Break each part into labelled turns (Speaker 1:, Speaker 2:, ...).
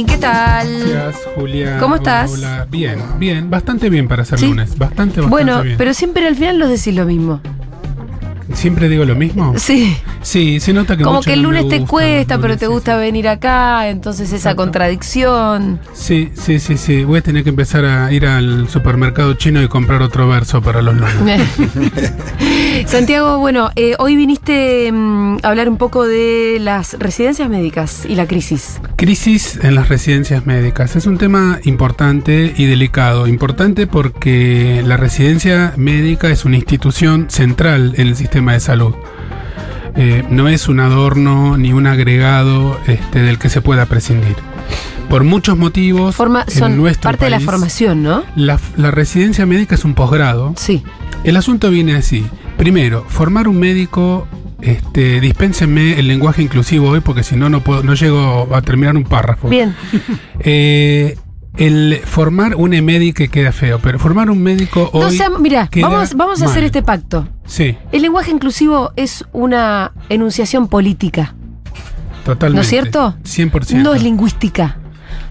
Speaker 1: Martín, ¿qué tal?
Speaker 2: Gracias, Julia.
Speaker 1: ¿Cómo estás?
Speaker 2: hola. Bien, bien, bastante bien para ser
Speaker 1: ¿Sí?
Speaker 2: lunes. Bastante, bastante
Speaker 1: Bueno,
Speaker 2: bien.
Speaker 1: pero siempre al final los decís lo mismo.
Speaker 2: ¿Siempre digo lo mismo?
Speaker 1: Sí.
Speaker 2: Sí, se nota que
Speaker 1: Como
Speaker 2: mucho
Speaker 1: que el lunes te cuesta, pero te
Speaker 2: sí,
Speaker 1: gusta venir acá, entonces esa
Speaker 2: Exacto.
Speaker 1: contradicción.
Speaker 2: Sí, sí, sí, sí. Voy a tener que empezar a ir al supermercado chino y comprar otro verso para los lunes.
Speaker 1: Santiago, bueno, eh, hoy viniste mm, a hablar un poco de las residencias médicas y la crisis.
Speaker 2: Crisis en las residencias médicas. Es un tema importante y delicado. Importante porque la residencia médica es una institución central en el sistema de salud. Eh, no es un adorno ni un agregado este, del que se pueda prescindir. Por muchos motivos,
Speaker 1: Forma,
Speaker 2: en
Speaker 1: son
Speaker 2: nuestro
Speaker 1: parte de la formación, ¿no?
Speaker 2: La, la residencia médica es un posgrado.
Speaker 1: Sí.
Speaker 2: El asunto viene así. Primero, formar un médico, este, dispénsenme el lenguaje inclusivo hoy porque si no, no puedo, no llego a terminar un párrafo.
Speaker 1: Bien.
Speaker 2: Eh, el formar un médico queda feo, pero formar un médico hoy.
Speaker 1: no sea, mira, vamos, vamos a hacer este pacto.
Speaker 2: Sí,
Speaker 1: El lenguaje inclusivo es una enunciación política,
Speaker 2: totalmente.
Speaker 1: ¿no es cierto?
Speaker 2: 100%.
Speaker 1: no es lingüística.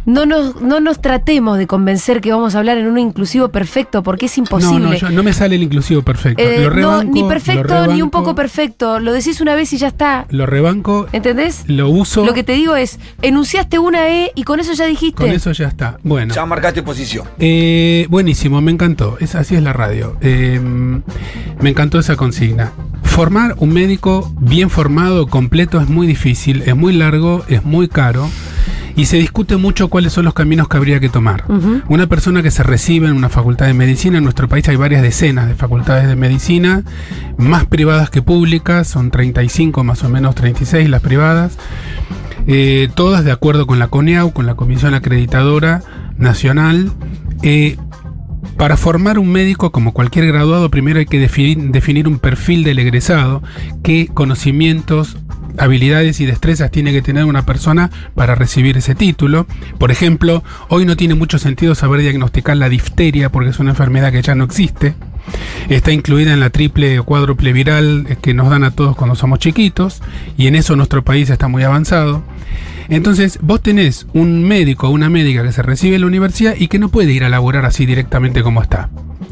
Speaker 1: No nos, no nos tratemos de convencer que vamos a hablar en un inclusivo perfecto, porque es imposible.
Speaker 2: No, no, yo- no me sale el inclusivo perfecto.
Speaker 1: Eh,
Speaker 2: lo
Speaker 1: no,
Speaker 2: rebanco,
Speaker 1: ni
Speaker 2: lo
Speaker 1: perfecto ni un poco perfecto. Lo decís una vez y ya está.
Speaker 2: Lo rebanco,
Speaker 1: ¿Entendés?
Speaker 2: lo uso.
Speaker 1: Lo que te digo es, enunciaste una E y con eso ya dijiste.
Speaker 2: Con eso ya está. Bueno.
Speaker 3: Ya marcaste posición.
Speaker 2: Eh, buenísimo, me encantó. Es, así es la radio. Eh, me encantó esa consigna. Formar un médico bien formado, completo, es muy difícil, es muy largo, es muy caro. Y se discute mucho cuáles son los caminos que habría que tomar. Una persona que se recibe en una facultad de medicina, en nuestro país hay varias decenas de facultades de medicina, más privadas que públicas, son 35 más o menos 36 las privadas, eh, todas de acuerdo con la CONEAU, con la Comisión Acreditadora Nacional. Eh, para formar un médico, como cualquier graduado, primero hay que definir, un perfil del egresado, qué conocimientos, habilidades y destrezas tiene que tener una persona para recibir ese título. Por ejemplo, hoy no tiene mucho sentido saber diagnosticar la difteria porque es una enfermedad que ya no existe. Está incluida en la triple o cuádruple viral que nos dan a todos cuando somos chiquitos y en eso nuestro país está muy avanzado. Entonces, vos tenés un médico o una médica que se recibe en la universidad y que no puede ir a laborar así directamente como está.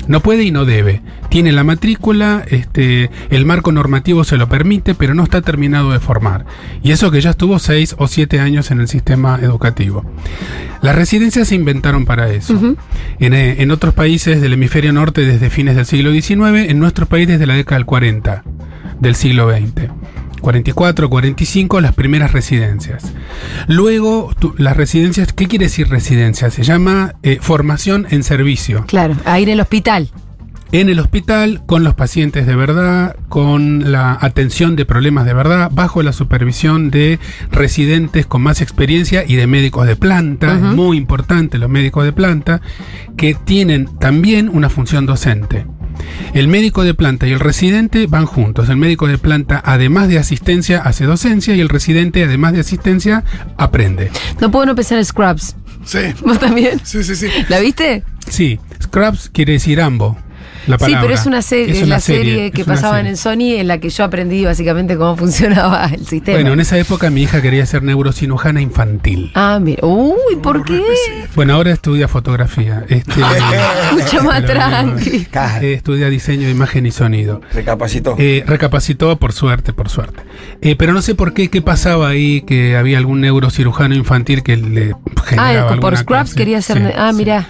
Speaker 2: No puede y no debe. Tiene la matrícula, este, el marco normativo se lo permite, pero no está terminado de formar. Y eso que ya estuvo seis o siete años en el sistema educativo. Las residencias se inventaron para eso. En, eh, en otros países del hemisferio norte desde fines del siglo XIX, en nuestro país desde la década del 40 del siglo XX. 44, 45, las primeras residencias. Luego, tu- las residencias, ¿qué quiere decir residencia? Se llama eh, formación en servicio.
Speaker 1: Claro, ahí en el hospital.
Speaker 2: En el hospital, con los pacientes de verdad, con la atención de problemas de verdad, bajo la supervisión de residentes con más experiencia y de médicos de planta, muy importante los médicos de planta, que tienen también una función docente. El médico de planta y el residente van juntos. El médico de planta, además de asistencia, hace docencia y el residente, además de asistencia, aprende.
Speaker 1: No puedo no pensar en Scrubs.
Speaker 4: Sí,
Speaker 1: ¿Vos también?
Speaker 4: sí, sí, sí.
Speaker 1: ¿La viste?
Speaker 2: Sí, Scrubs quiere decir ambos. La
Speaker 1: Sí, pero es una serie,
Speaker 2: Es
Speaker 1: es
Speaker 2: una
Speaker 1: la serie, que
Speaker 2: es
Speaker 1: pasaban
Speaker 2: serie.
Speaker 1: en Sony en la que yo aprendí básicamente cómo funcionaba el sistema.
Speaker 2: Bueno, en esa época mi hija quería ser neurocirujana infantil.
Speaker 1: Ah, mira. Uy, ¿por qué?
Speaker 2: Bueno, ahora estudia fotografía. Este,
Speaker 1: Mucho más tranqui.
Speaker 2: Eh, estudia diseño de imagen y sonido.
Speaker 3: Recapacitó.
Speaker 2: Eh, recapacitó por suerte, por suerte. Eh, pero no sé por qué, qué pasaba ahí, que había algún neurocirujano infantil que le generaba
Speaker 1: Ah, por
Speaker 2: cosa.
Speaker 1: quería ser.
Speaker 2: Sí,
Speaker 1: ah,
Speaker 2: sí.
Speaker 1: mira.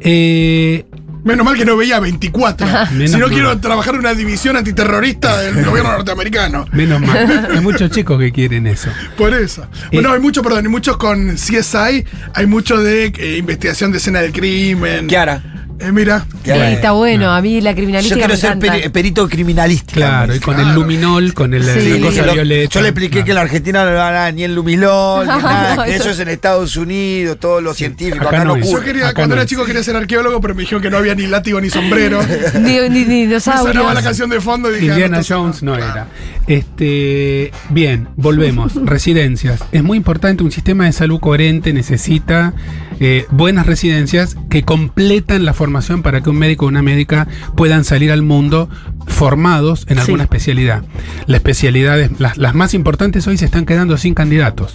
Speaker 2: Eh,
Speaker 4: Menos mal que no veía 24.
Speaker 2: Menos
Speaker 4: si no
Speaker 2: mal.
Speaker 4: quiero trabajar en una división antiterrorista del gobierno norteamericano.
Speaker 2: menos mal. Hay muchos chicos que quieren eso.
Speaker 4: Por eso. Bueno, hay mucho, perdón, hay muchos con CSI, hay mucho de eh, investigación de escena del crimen.
Speaker 3: Kiara.
Speaker 4: Eh, mira.
Speaker 1: Sí, está bueno. A mí la
Speaker 3: Yo
Speaker 1: criminalística
Speaker 3: quiero
Speaker 1: me
Speaker 3: ser peri- perito criminalístico.
Speaker 2: Claro, y con el luminol, con el,
Speaker 1: Sí,
Speaker 2: la cosa
Speaker 3: Lo-
Speaker 2: violeta.
Speaker 3: yo le expliqué que en la Argentina no era ni el lumilol, ni
Speaker 1: No,
Speaker 3: nada, que
Speaker 1: eso-
Speaker 3: eso es en Estados Unidos, todos los científicos.
Speaker 2: acá
Speaker 3: Acá,
Speaker 2: no
Speaker 3: no
Speaker 2: es.
Speaker 4: Yo
Speaker 3: ocurre.
Speaker 4: quería,
Speaker 2: Acá
Speaker 4: cuando
Speaker 2: no
Speaker 4: era chico quería ser arqueólogo, pero me dijeron que no había ni látigo ni sombrero.
Speaker 1: Ni, ni, ni
Speaker 4: sonaba la canción de fondo y dije.
Speaker 2: Indiana
Speaker 4: ah,
Speaker 2: Jones no era. Este, bien, volvemos. Residencias. Es muy importante, un sistema de salud coherente necesita eh, buenas residencias que completan la formación formación para que un médico o una médica puedan salir al mundo formados en alguna
Speaker 1: Sí.
Speaker 2: especialidad. La especialidad, es- las, las más importantes hoy se están quedando sin candidatos.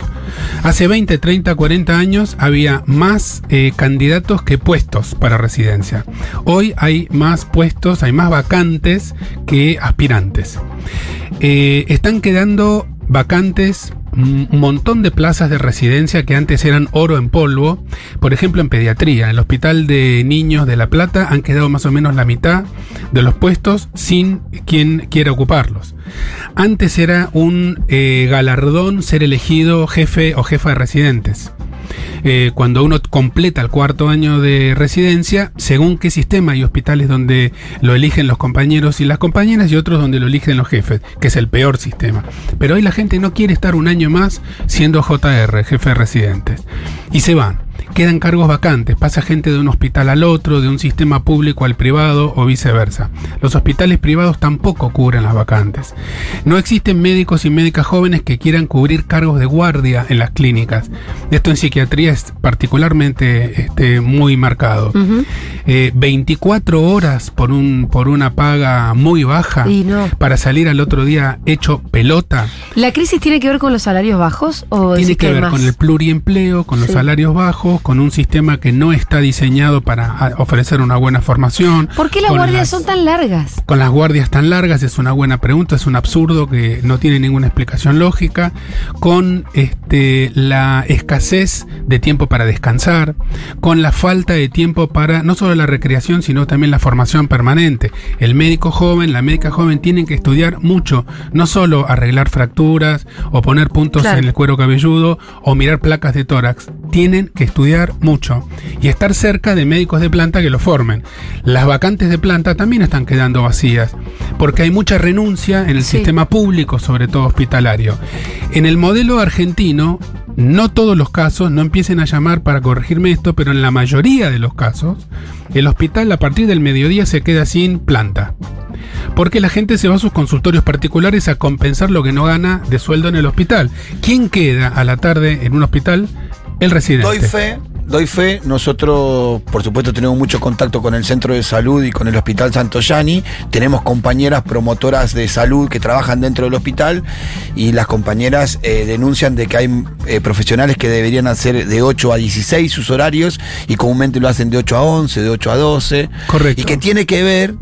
Speaker 2: Hace 20, 30, 40 años había más eh, candidatos que puestos para residencia. Hoy hay más puestos, hay más vacantes que aspirantes. Eh, están quedando vacantes un montón de plazas de residencia que antes eran oro en polvo. Por ejemplo, en pediatría, en el Hospital de Niños de La Plata han quedado más o menos la mitad de los puestos sin quien quiera ocuparlos. Antes era un eh, galardón ser elegido jefe o jefa de residentes. Eh, cuando uno completa el cuarto año de residencia, según qué sistema hay hospitales donde lo eligen los compañeros y las compañeras y otros donde lo eligen los jefes, que es el peor sistema. Pero hoy la gente no quiere estar un año más siendo JR, jefe de residentes. Y se van. Quedan cargos vacantes, pasa gente de un hospital al otro, de un sistema público al privado o viceversa. Los hospitales privados tampoco cubren las vacantes. No existen médicos y médicas jóvenes que quieran cubrir cargos de guardia en las clínicas. Esto en psiquiatría es particularmente este, muy marcado.
Speaker 1: Ujú.
Speaker 2: Eh, 24 horas por, un, por una paga muy baja
Speaker 1: Y no.
Speaker 2: para salir al otro día hecho pelota.
Speaker 1: ¿La crisis tiene que ver con los salarios bajos o
Speaker 2: Tiene que ver
Speaker 1: más?
Speaker 2: con el pluriempleo, con los salarios bajos, con un sistema que no está diseñado para ofrecer una buena formación.
Speaker 1: ¿Por qué las guardias
Speaker 2: las-
Speaker 1: son tan largas?
Speaker 2: Con las guardias tan largas es una buena pregunta, es un absurdo que no tiene ninguna explicación lógica. Con este, la escasez de tiempo para descansar, con la falta de tiempo para no solo la recreación, sino también la formación permanente. El médico joven, la médica joven tienen que estudiar mucho, no solo arreglar fracturas o poner puntos
Speaker 1: Claro.
Speaker 2: en el cuero cabelludo o mirar placas de tórax. Tienen que estudiar mucho y estar cerca de médicos de planta que lo formen. Las vacantes de planta también están quedando vacías porque hay mucha renuncia en el
Speaker 1: Sí.
Speaker 2: sistema público, sobre todo hospitalario. En el modelo argentino, no todos los casos, no empiecen a llamar para corregirme esto, pero en la mayoría de los casos, el hospital a partir del mediodía se queda sin planta. Porque la gente se va a sus consultorios particulares a compensar lo que no gana de sueldo en el hospital. ¿Quién queda a la tarde en un hospital? El residente.
Speaker 3: Doy fe, doy fe. Nosotros, por supuesto, tenemos mucho contacto con el centro de salud y con el hospital Santoyani. Tenemos compañeras promotoras de salud que trabajan dentro del hospital y las compañeras eh, denuncian de que hay eh, profesionales que deberían hacer de 8 a 16 sus horarios y comúnmente lo hacen de 8 a 11, de 8 a 12.
Speaker 2: Correcto.
Speaker 3: Y que tiene que ver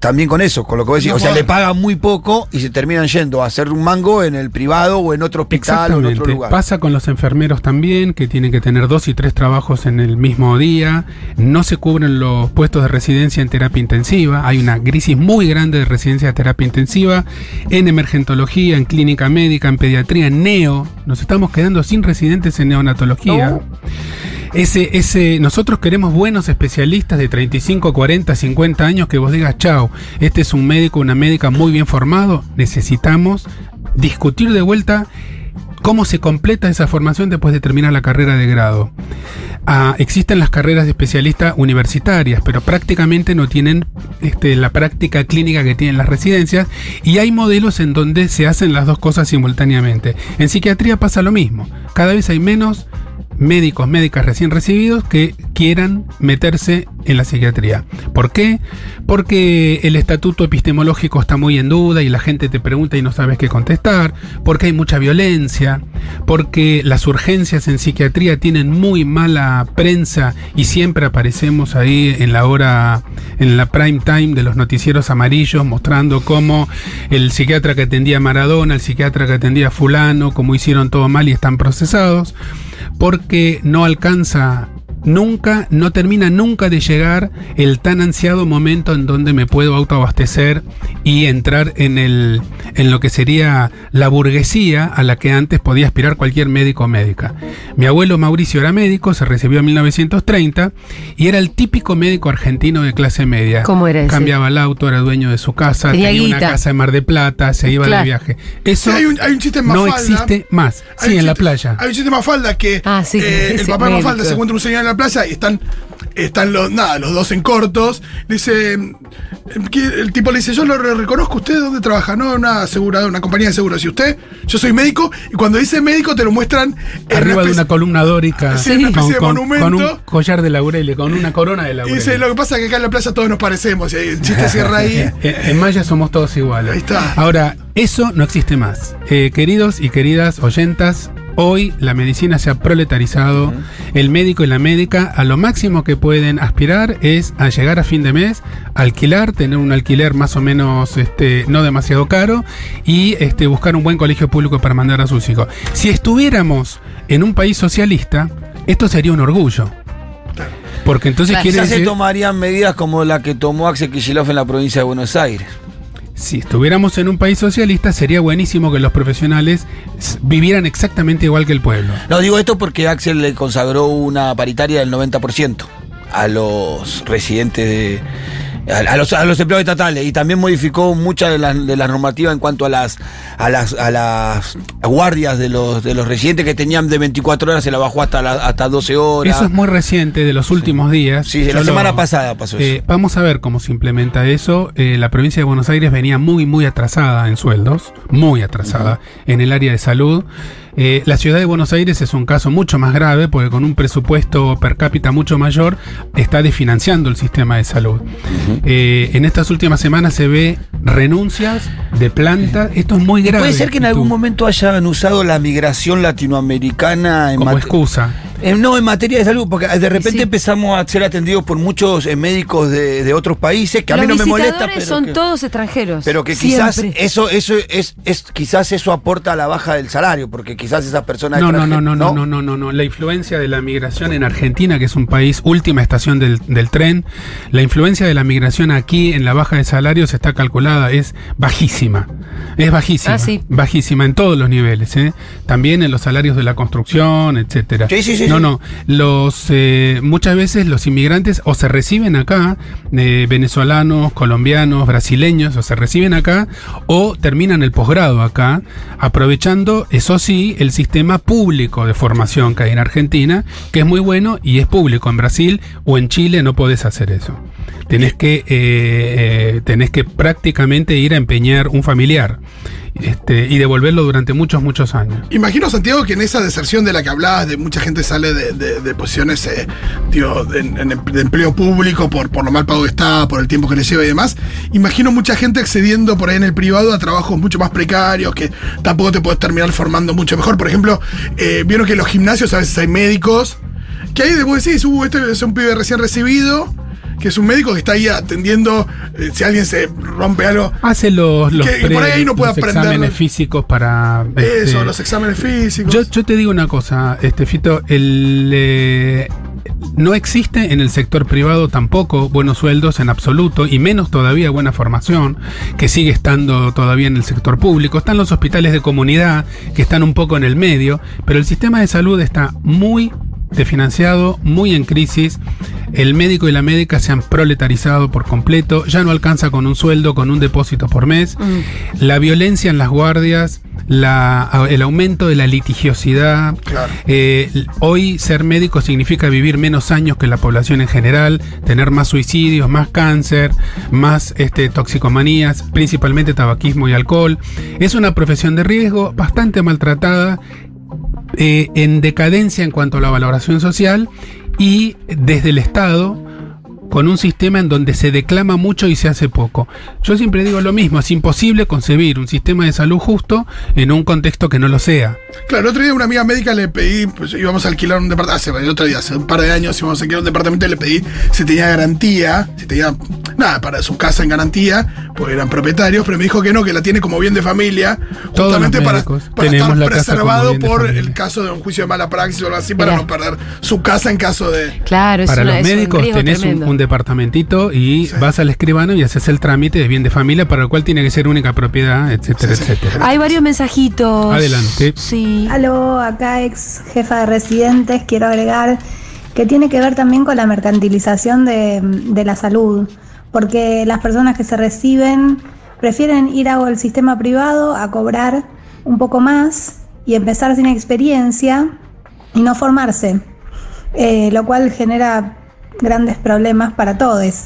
Speaker 3: también con eso, con lo que vos decís.
Speaker 4: No
Speaker 3: o sea, le pagan muy poco y se terminan yendo a hacer un mango en el privado o en otro hospital o en otro
Speaker 2: Exactamente.
Speaker 3: lugar.
Speaker 2: Pasa con los enfermeros también, que tienen que tener dos y tres trabajos en el mismo día. No se cubren los puestos de residencia en terapia intensiva. Hay una crisis muy grande de residencia de terapia intensiva en emergentología, en clínica médica, en pediatría, en neo. Nos estamos quedando sin residentes en neonatología.
Speaker 1: No.
Speaker 2: Nosotros queremos buenos especialistas de 35, 40, 50 años que vos digas, chao, este es un médico, una médica muy bien formado. Necesitamos discutir de vuelta cómo se completa esa formación después de terminar la carrera de grado. Ah, existen las carreras de especialista universitarias, pero prácticamente no tienen este, la práctica clínica que tienen las residencias y hay modelos en donde se hacen las dos cosas simultáneamente. En psiquiatría pasa lo mismo, cada vez hay menos médicos, médicas recién recibidos que quieran meterse en la psiquiatría. ¿Por qué? Porque el estatuto epistemológico está muy en duda y la gente te pregunta y no sabes qué contestar, porque hay mucha violencia, porque las urgencias en psiquiatría tienen muy mala prensa y siempre aparecemos ahí en la hora, en la prime time de los noticieros amarillos mostrando cómo el psiquiatra que atendía a Maradona, el psiquiatra que atendía a fulano, cómo hicieron todo mal y están procesados porque no alcanza nunca, no termina nunca de llegar el tan ansiado momento en donde me puedo autoabastecer y entrar en el en lo que sería la burguesía a la que antes podía aspirar cualquier médico o médica. Mi abuelo Mauricio era médico, se recibió en 1930 y era el típico médico argentino de clase media.
Speaker 1: ¿Cómo era ese?
Speaker 2: Cambiaba el auto, era dueño de su casa,
Speaker 1: Tenía
Speaker 2: tenía, una casa en Mar de Plata, se iba
Speaker 1: Claro.
Speaker 2: de viaje. Eso
Speaker 4: Sí, hay un- hay un chiste en
Speaker 2: no existe más.
Speaker 4: Hay
Speaker 2: Sí,
Speaker 4: un
Speaker 2: en la playa.
Speaker 4: Hay un chiste en Mafalda que
Speaker 1: Ah, sí,
Speaker 4: eh, el papá de Mafalda se encuentra un señor en la playa y están están los, nada, los dos en cortos. Dice, el tipo le dice, yo lo re- reconozco, ¿usted dónde trabaja? No, una aseguradora, una compañía de seguros. Y usted, yo soy médico, y cuando dice médico te lo muestran
Speaker 2: Arriba de una columna dórica.
Speaker 4: Sí, una especie de monumento.
Speaker 2: con un collar de laurel, con una corona de
Speaker 4: Y
Speaker 2: laurel.
Speaker 4: dice, lo que pasa es que acá en la playa todos nos parecemos, y el chiste cierra ahí.
Speaker 2: En, en Maya somos todos iguales.
Speaker 4: Ahí está.
Speaker 2: Ahora, eso no existe más. Eh, queridos y queridas oyentas, hoy la medicina se ha proletarizado. El médico y la médica a lo máximo que pueden aspirar es a llegar a fin de mes, alquilar, tener un alquiler más o menos este, no demasiado caro y este, buscar un buen colegio público para mandar a sus hijos. Si estuviéramos en un país socialista, esto sería un orgullo. Porque entonces
Speaker 1: Claro,
Speaker 2: quiere
Speaker 3: Quizás se
Speaker 2: decir...
Speaker 3: tomarían medidas como la que tomó Axel Kicillof en la provincia de Buenos Aires.
Speaker 2: Si estuviéramos en un país socialista, sería buenísimo que los profesionales vivieran exactamente igual que el pueblo.
Speaker 3: No digo esto porque Axel le consagró una paritaria del 90% a los residentes de. A, los, a los empleados estatales y también modificó muchas de las de las normativas en cuanto a las a las a las guardias de los de los residentes que tenían de 24 horas se la bajó hasta la- hasta 12 horas.
Speaker 2: Eso es muy reciente, de los últimos días.
Speaker 3: Sí, la
Speaker 2: Yo
Speaker 3: semana pasada pasó eso.
Speaker 2: Eh, vamos a ver cómo se implementa eso. Eh, la provincia de Buenos Aires venía muy, muy atrasada en sueldos, muy atrasada en el área de salud. Eh, la ciudad de Buenos Aires es un caso mucho más grave porque con un presupuesto per cápita mucho mayor está desfinanciando el sistema de salud. Eh, en estas últimas semanas se ve renuncias de plantas. Esto es muy grave.
Speaker 3: Puede ser que en algún momento hayan usado la migración latinoamericana en
Speaker 2: Como excusa.
Speaker 3: Eh, no, en materia de salud, porque de repente
Speaker 1: Sí.
Speaker 3: empezamos a ser atendidos por muchos eh, médicos de, de otros países, que a
Speaker 1: Los
Speaker 3: mí no me molesta, pero
Speaker 1: son
Speaker 3: que,
Speaker 1: todos extranjeros.
Speaker 3: pero que quizás
Speaker 1: Siempre.
Speaker 3: eso, eso es, es, quizás eso aporta a la baja del salario, porque quizás esas personas
Speaker 2: No, no, no, no, no, no, no, no. La influencia de la migración en Argentina, que es un país última estación del, del tren, la influencia de la migración aquí en la baja de salarios está calculada, es bajísima. Es bajísima.
Speaker 1: Ah, sí.
Speaker 2: Bajísima en todos los niveles, ¿eh? También en los salarios de la construcción, etcétera.
Speaker 3: Sí, sí, sí,
Speaker 2: No, no. Los, eh, muchas veces los inmigrantes o se reciben acá, eh, venezolanos, colombianos, brasileños, o se reciben acá, o terminan el posgrado acá, aprovechando, eso sí, el sistema público de formación que hay en Argentina, que es muy bueno y es público. En Brasil o en Chile no podés hacer eso. Tenés que, eh, eh, tenés que prácticamente ir a empeñar un familiar este, y devolverlo durante muchos, muchos años.
Speaker 4: Imagino, Santiago, que en esa deserción de la que hablabas, de mucha gente sale de, de- de posiciones eh, em- de empleo público por, por lo mal pago que está, por el tiempo que le lleva y demás. Imagino mucha gente accediendo por ahí en el privado a trabajos mucho más precarios, que tampoco te puedes terminar formando mucho mejor. Por ejemplo, eh, vieron que en los gimnasios a veces hay médicos, que ahí después decís, uh, este es un pibe recién recibido. Que es un médico que está ahí atendiendo eh, si alguien se rompe algo.
Speaker 2: Hace los, los,
Speaker 4: Que- por ahí no puede
Speaker 2: los exámenes físicos para...
Speaker 4: Eso,
Speaker 2: este,
Speaker 4: los exámenes físicos.
Speaker 2: yo, yo te digo una cosa, este Fito, el, eh, no existe en el sector privado tampoco buenos sueldos en absoluto, y menos todavía buena formación, que sigue estando todavía en el sector público. Están los hospitales de comunidad, que están un poco en el medio, pero el sistema de salud está muy desfinanciado, muy en crisis. El médico y la médica se han proletarizado por completo, ya no alcanza con un sueldo, con un depósito por mes.
Speaker 1: Mm.
Speaker 2: La violencia en las guardias, la- el aumento de la litigiosidad.
Speaker 4: Claro.
Speaker 2: Eh, hoy ser médico significa vivir menos años que la población en general, tener más suicidios, más cáncer, más este, toxicomanías, principalmente tabaquismo y alcohol. Es una profesión de riesgo bastante maltratada, eh, en decadencia en cuanto a la valoración social y desde el Estado con un sistema en donde se declama mucho y se hace poco. Yo siempre digo lo mismo, es imposible concebir un sistema de salud justo en un contexto que no lo sea.
Speaker 4: Claro, el otro día a una amiga médica le pedí, pues íbamos a alquilar un departamento, hace el otro día, hace un par de años íbamos a alquilar un departamento y le pedí si tenía garantía, si tenía nada para su casa en garantía, porque eran propietarios, pero me dijo que no, que la tiene como bien de familia,
Speaker 2: Todos
Speaker 4: justamente
Speaker 2: los
Speaker 4: para,
Speaker 2: médicos
Speaker 4: para
Speaker 2: tenemos
Speaker 4: estar
Speaker 2: la casa como
Speaker 4: preservado por el caso de un juicio de mala praxis o algo así, para no perder su casa en caso de.
Speaker 1: Claro, es
Speaker 2: Para
Speaker 1: una-
Speaker 2: los
Speaker 1: es un
Speaker 2: médicos
Speaker 1: riesgo
Speaker 2: tenés un,
Speaker 1: tremendo.
Speaker 2: un departamentito y
Speaker 4: Sí.
Speaker 2: vas al escribano y haces el trámite de bien de familia para el cual tiene que ser única propiedad, etcétera,
Speaker 4: Sí, sí.
Speaker 2: etcétera.
Speaker 1: Hay varios mensajitos.
Speaker 2: Adelante.
Speaker 1: Sí.
Speaker 5: Aló, acá ex jefa de residentes, quiero agregar que tiene que ver también con la mercantilización de, de la salud, porque las personas que se reciben prefieren ir al sistema privado a cobrar un poco más y empezar sin experiencia y no formarse, eh, lo cual genera grandes problemas para todos,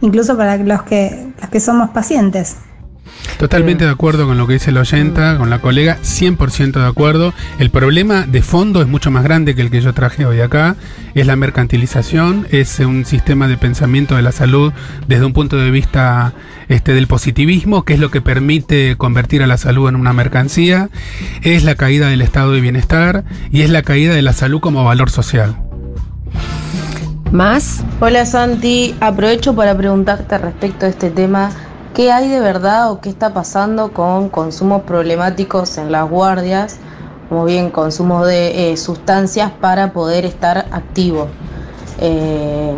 Speaker 5: incluso para los que, los que somos pacientes.
Speaker 2: Totalmente de acuerdo con lo que dice el oyenta, con la colega, 100% de acuerdo. El problema de fondo es mucho más grande que el que yo traje hoy acá, es la mercantilización, es un sistema de pensamiento de la salud desde un punto de vista este, del positivismo, que es lo que permite convertir a la salud en una mercancía, es la caída del estado de bienestar y es la caída de la salud como valor social.
Speaker 1: ¿Más?
Speaker 6: Hola Santi, aprovecho para preguntarte respecto a este tema. ¿Qué hay de verdad o qué está pasando con consumos problemáticos en las guardias, como bien consumo de eh, sustancias para poder estar activo? Eh,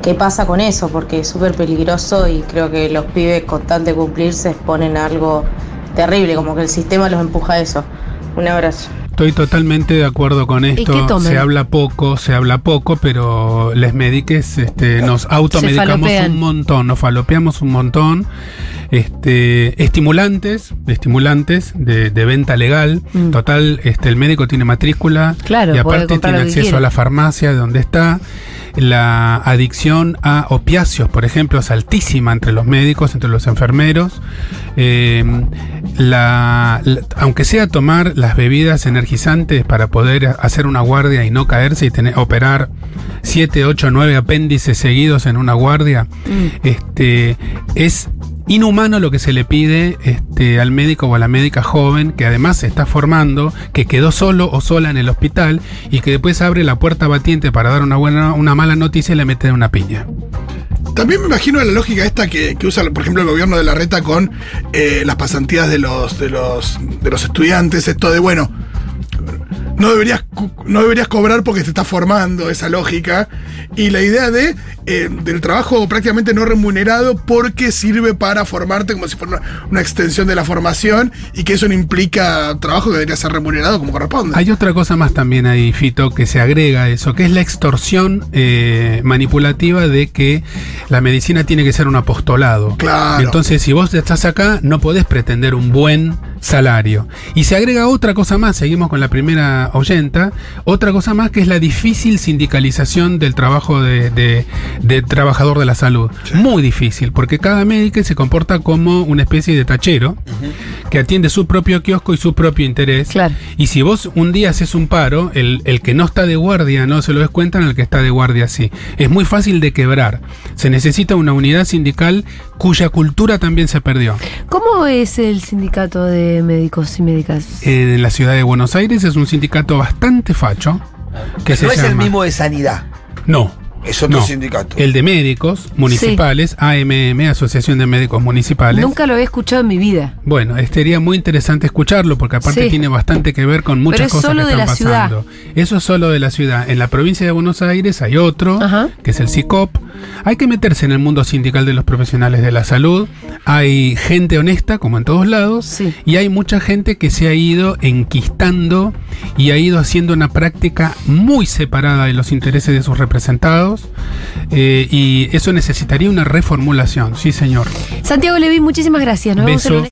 Speaker 6: ¿Qué pasa con eso? Porque es súper peligroso y creo que los pibes con tanto de cumplir se exponen a algo terrible, como que el sistema los empuja a eso. Un abrazo.
Speaker 2: Estoy totalmente de acuerdo con esto. Se habla poco, se habla poco, pero les mediques este, nos automedicamos un montón, nos falopeamos un montón. Este, estimulantes, estimulantes de, de venta legal.
Speaker 1: Mm.
Speaker 2: Total, este, el médico tiene matrícula
Speaker 1: Claro,
Speaker 2: y aparte tiene acceso a la farmacia de donde está. La adicción a opiáceos, por ejemplo, es altísima entre los médicos, entre los enfermeros. Eh, la- la- aunque sea tomar las bebidas energizantes para poder hacer una guardia y no caerse y tener, operar 7, 8, 9 apéndices seguidos en una guardia, este, es inhumano lo que se le pide este, al médico o a la médica joven que además se está formando, que quedó solo o sola en el hospital y que después abre la puerta batiente para dar una buena, una mala noticia y le mete una piña.
Speaker 4: También me imagino la lógica esta que, que usa, por ejemplo, el gobierno de la reta con eh, las pasantías de los, de los de los estudiantes, esto de bueno. No deberías, no deberías cobrar porque te estás formando, esa lógica. Y la idea de eh, del trabajo prácticamente no remunerado porque sirve para formarte como si fuera una, una extensión de la formación y que eso no implica trabajo que debería ser remunerado como corresponde.
Speaker 2: Hay otra cosa más también ahí, Fito, que se agrega a eso, que es la extorsión eh, manipulativa de que la medicina tiene que ser un apostolado.
Speaker 4: Claro.
Speaker 2: Entonces, si vos estás acá, no podés pretender un buen salario. Y se agrega otra cosa más, seguimos con la primera oyenta, otra cosa más que es la difícil sindicalización del trabajo de, de- de trabajador de la salud. Muy difícil, porque cada médico se comporta como una especie de tachero que atiende su propio kiosco y su propio interés.
Speaker 1: Claro.
Speaker 2: Y si vos un día haces un paro, el, el que no está de guardia no se lo descuentan, el que está de guardia sí. Es muy fácil de quebrar. Se necesita una unidad sindical cuya cultura también se perdió.
Speaker 1: ¿Cómo es el sindicato de médicos y médicas?
Speaker 2: En la ciudad de Buenos Aires es un sindicato bastante facho. Que se
Speaker 3: no es el mismo de sanidad.
Speaker 2: No.
Speaker 3: Es otro
Speaker 2: no.
Speaker 3: sindicato.
Speaker 2: El de médicos municipales, AMM, Asociación de Médicos Municipales.
Speaker 1: Nunca lo había escuchado en mi vida.
Speaker 2: Bueno, sería muy interesante escucharlo porque aparte
Speaker 1: Sí.
Speaker 2: tiene bastante que ver con muchas
Speaker 1: Pero es
Speaker 2: cosas
Speaker 1: solo
Speaker 2: que
Speaker 1: de
Speaker 2: están
Speaker 1: la ciudad.
Speaker 2: pasando. Eso es solo de la ciudad. En la provincia de Buenos Aires hay otro,
Speaker 1: Ajá.
Speaker 2: que es el CICOP. Hay que meterse en el mundo sindical de los profesionales de la salud. Hay gente honesta, como en todos lados,
Speaker 1: Sí.
Speaker 2: y hay mucha gente que se ha ido enquistando y ha ido haciendo una práctica muy separada de los intereses de sus representados. Eh, y eso necesitaría una reformulación, sí señor.
Speaker 1: Santiago Levín, muchísimas gracias. Nos vemos el
Speaker 2: Beso.
Speaker 1: lunes.